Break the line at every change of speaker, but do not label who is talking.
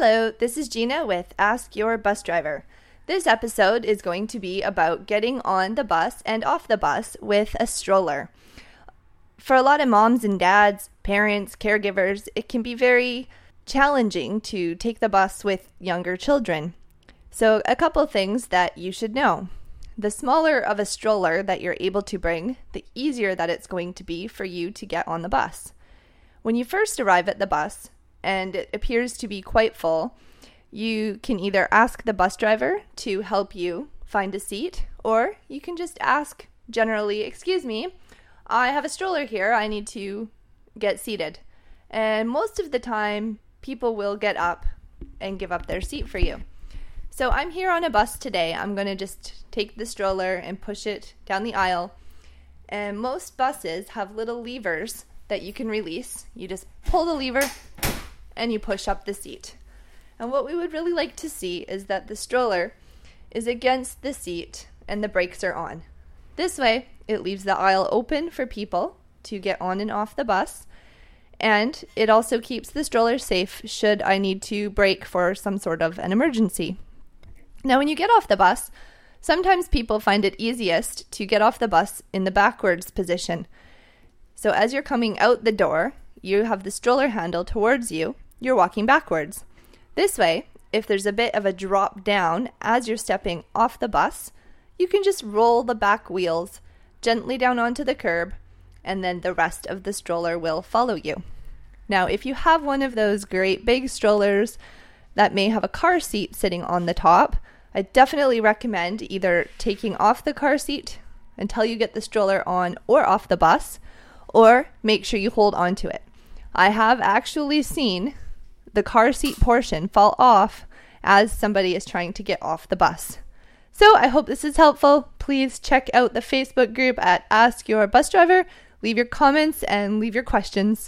Hello, this is Gina with Ask Your Bus Driver. This episode is going to be about getting on the bus and off the bus with a stroller. For a lot of moms and dads, parents, caregivers, it can be very challenging to take the bus with younger children. So, a couple things that you should know. The smaller of a stroller that you're able to bring, the easier that it's going to be for you to get on the bus. When you first arrive at the bus, and it appears to be quite full, you can either ask the bus driver to help you find a seat, or you can just ask generally, Excuse me, I have a stroller here, I need to get seated. And most of the time, people will get up and give up their seat for you. So I'm here on a bus today. I'm going to just take the stroller and push it down the aisle. And most buses have little levers that you can release. You just pull the lever and you push up the seat. And what we would really like to see is that the stroller is against the seat and the brakes are on. This way, it leaves the aisle open for people to get on and off the bus. And it also keeps the stroller safe should I need to brake for some sort of an emergency. Now, when you get off the bus, sometimes people find it easiest to get off the bus in the backwards position. So, as you're coming out the door, you have the stroller handle towards you you're walking backwards. This way, if there's a bit of a drop down as you're stepping off the bus, you can just roll the back wheels gently down onto the curb, and then the rest of the stroller will follow you. Now, if you have one of those great big strollers that may have a car seat sitting on the top, I definitely recommend either taking off the car seat until you get the stroller on or off the bus, or make sure you hold on to it. I have actually seen the car seat portion fall off as somebody is trying to get off the bus. So I hope this is helpful. Please check out the Facebook group at Ask Your Bus Driver. Leave your comments and leave your questions.